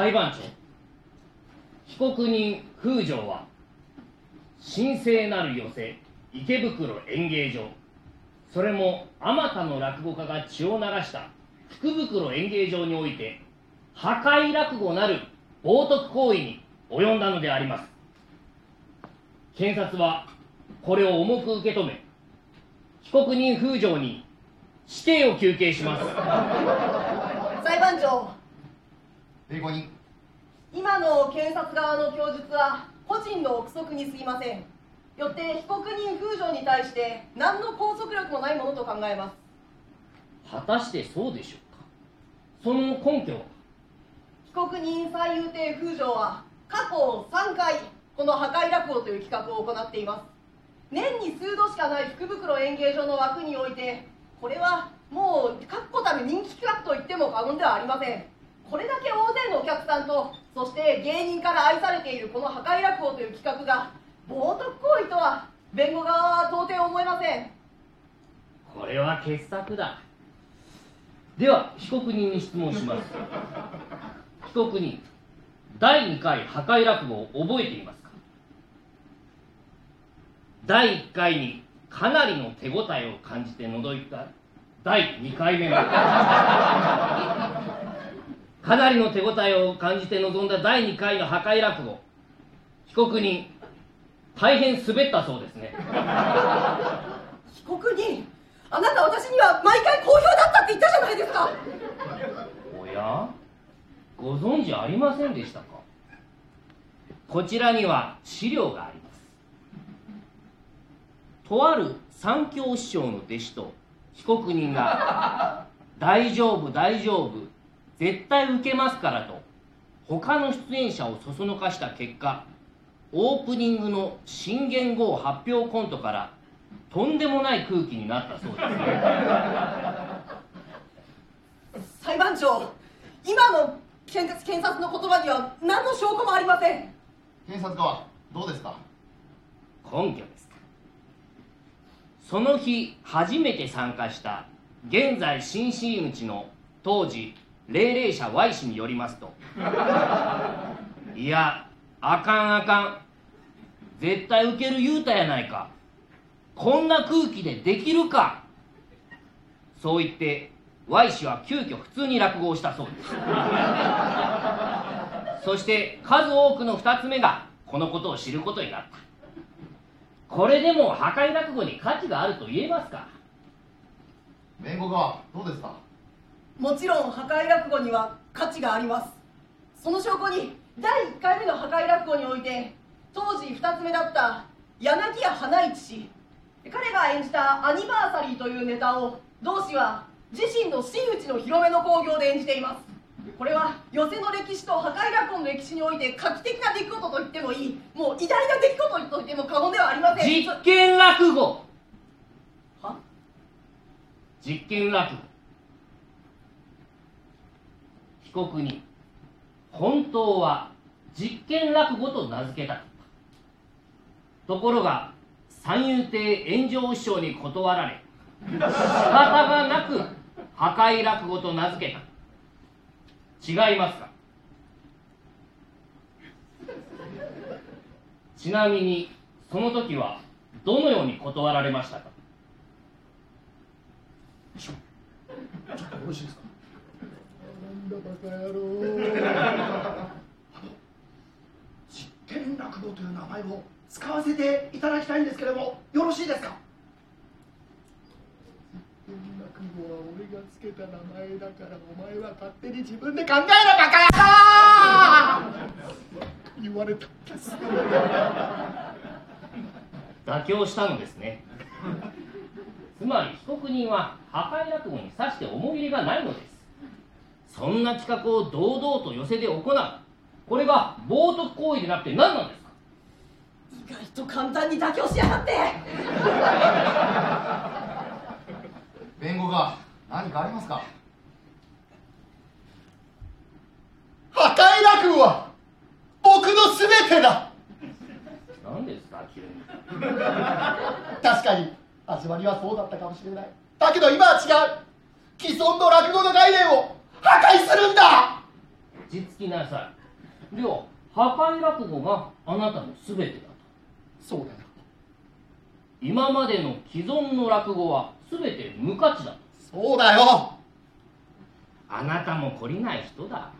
裁判長被告人風城は神聖なる寄せ池袋演芸場。それもあまたの落語家が血を流した福袋演芸場において破壊落語なる冒涜行為に及んだのであります。検察はこれを重く受け止め被告人風城に死刑を求刑します。裁判長。弁護人今の検察側の供述は個人の憶測にすぎません。よって被告人風城に対して何の拘束力もないものと考えます。果たしてそうでしょうか？その根拠は？被告人最優亭風城は過去3回この破壊落語という企画を行っています。年に数度しかない福袋演芸場の枠においてこれはもう確固たる人気企画と言っても過言ではありませんこれだけ大勢のお客さんとそして芸人から愛されているこの破壊落語という企画が冒涜行為とは弁護側は到底思えません。これは傑作だ。では被告人に質問します。被告人第2回破壊落語を覚えていますか？第1回にかなりの手応えを感じて覗いた第2回目もかなりの手応えを感じて臨んだ第2回の破壊落語。被告人大変滑ったそうですね。被告人あなた私には毎回好評だったって言ったじゃないですか。おやご存知ありませんでしたか？こちらには資料があります。とある三教師匠の弟子と被告人が「大丈夫大丈夫絶対受けますから」と他の出演者をそそのかした結果オープニングの新元号発表コントからとんでもない空気になったそうです。ね裁判長今の検察検察の言葉には何の証拠もありません。検察側どうですか？根拠ですか。その日初めて参加した現在新真打ちの当時霊霊者 Y 氏によりますと。いやあかんあかん。絶対受ける言うたやないか。こんな空気でできるか。そう言って Y 氏は急遽普通に落語をしたそうです。そして数多くの2つ目がこのことを知ることになった。これでも破壊落語に価値があると言えますか。弁護側どうですか？もちろん破壊落語には価値があります。その証拠に第1回目の破壊落語において当時2つ目だった柳家花市氏彼が演じたアニバーサリーというネタを同氏は自身の真打ちの広めの興行で演じています。これは寄席の歴史と破壊落語の歴史において画期的な出来事と言ってもいい。もう偉大な出来事と言っても過言ではありません。実験落語。は？実験落語被告に。本当は実験落語と名付けたところが三遊亭炎上師匠に断られ仕方がなく破壊落語と名付けた。違いますか？ちなみにその時はどのように断られましたか？ちょっとよろしいですか？だバカ野郎。実験落語という名前を使わせていただきたいんですけれどもよろしいですか？実験落語は俺がつけた名前だからお前は勝手に自分で考えろバカ野郎！言われたんです。妥協したのですね。つまり被告人は破壊落語にさして思い入れがないのですそんな企画を堂々と寄せで行う。これが冒涜行為でなくて何なんですか？意外と簡単に妥協しやがって。弁護側何かありますか？破壊落語は僕の全てだ。何ですか急に。確かに始まりはそうだったかもしれない。だけど今は違う。既存の落語の概念を破壊するんだ！実着きなさい。では破壊落語があなたの全てだと。そうだよ。今までの既存の落語は全て無価値だと。そうだよ。あなたも懲りない人だ。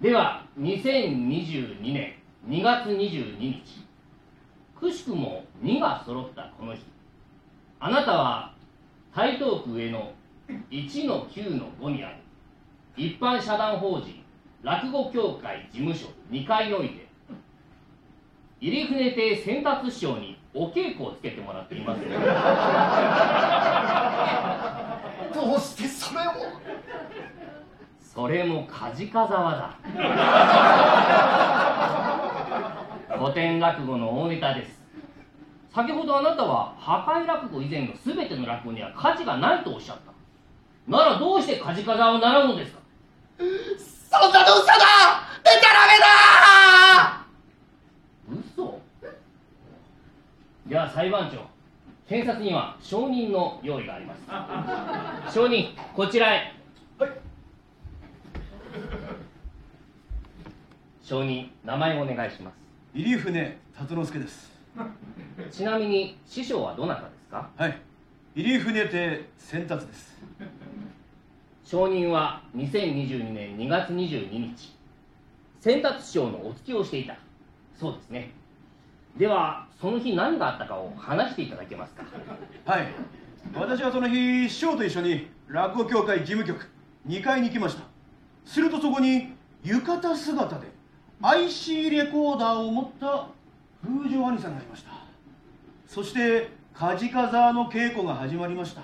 では2022年2月22日。くしくも2が揃ったこの日。あなたは台東区上の1の9の5にある。一般社団法人落語協会事務所2階において入船亭先達師匠にお稽古をつけてもらっています。どうしてそれを？それも梶川沢だ。古典落語の大ネタです。先ほどあなたは破壊落語以前の全ての落語には価値がないとおっしゃったならどうして梶川沢を習うのですか？そんなの嘘だ！でたらめだ！嘘？では裁判長検察には証人の用意があります。証人こちらへ。はい。証人名前をお願いします。入船辰之助です。ちなみに師匠はどなたですか？はい。入船亭先達です証人は2022年2月22日。先達師匠のお付きをしていた。そうですね。ではその日何があったかを話していただけますか？はい。私はその日師匠と一緒に落語協会事務局2階に行きました。するとそこに浴衣姿で IC レコーダーを持った風情兄さんがいました。そして梶川沢の稽古が始まりました。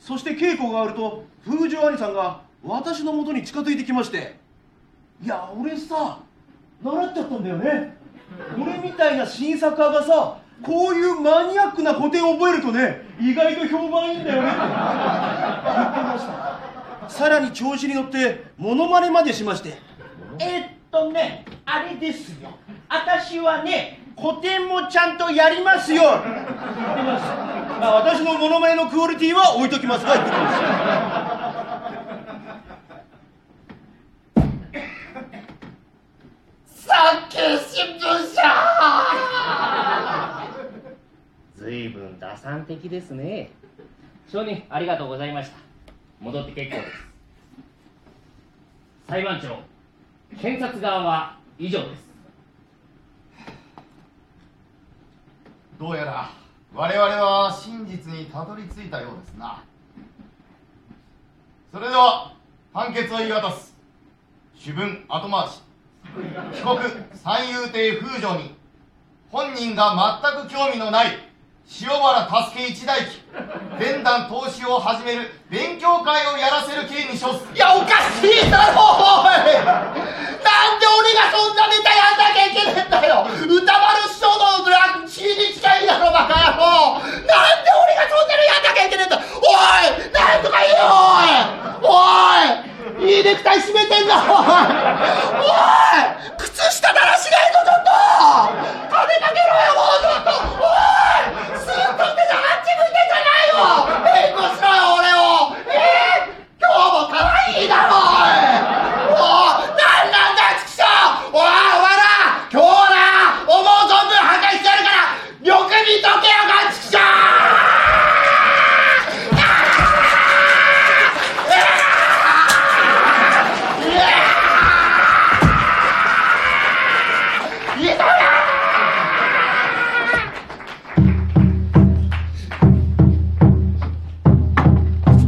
そして稽古があると風情兄さんが私の元に近づいてきましていや俺さ習っちゃったんだよね。俺みたいな新作家がさこういうマニアックな古典を覚えるとね意外と評判いいんだよね。って言ってました。さらに調子に乗ってモノマネまでしましてえっとねあれですよ。私はね古典もちゃんとやりますよ。言ってました。まあ私のモノマネのクオリティは置いときます。が言ってました産経新聞社。随分打算的ですね。証人ありがとうございました。戻って結構です。裁判長検察側は以上です。どうやら我々は真実にたどり着いたようですな。それでは判決を言い渡す。主文後回し。被告三遊亭風情に本人が全く興味のない塩原助け一代記伝団投資を始める勉強会をやらせる刑に処す。いやおかしいだろおい。なんで俺がそんなネタやんなきゃ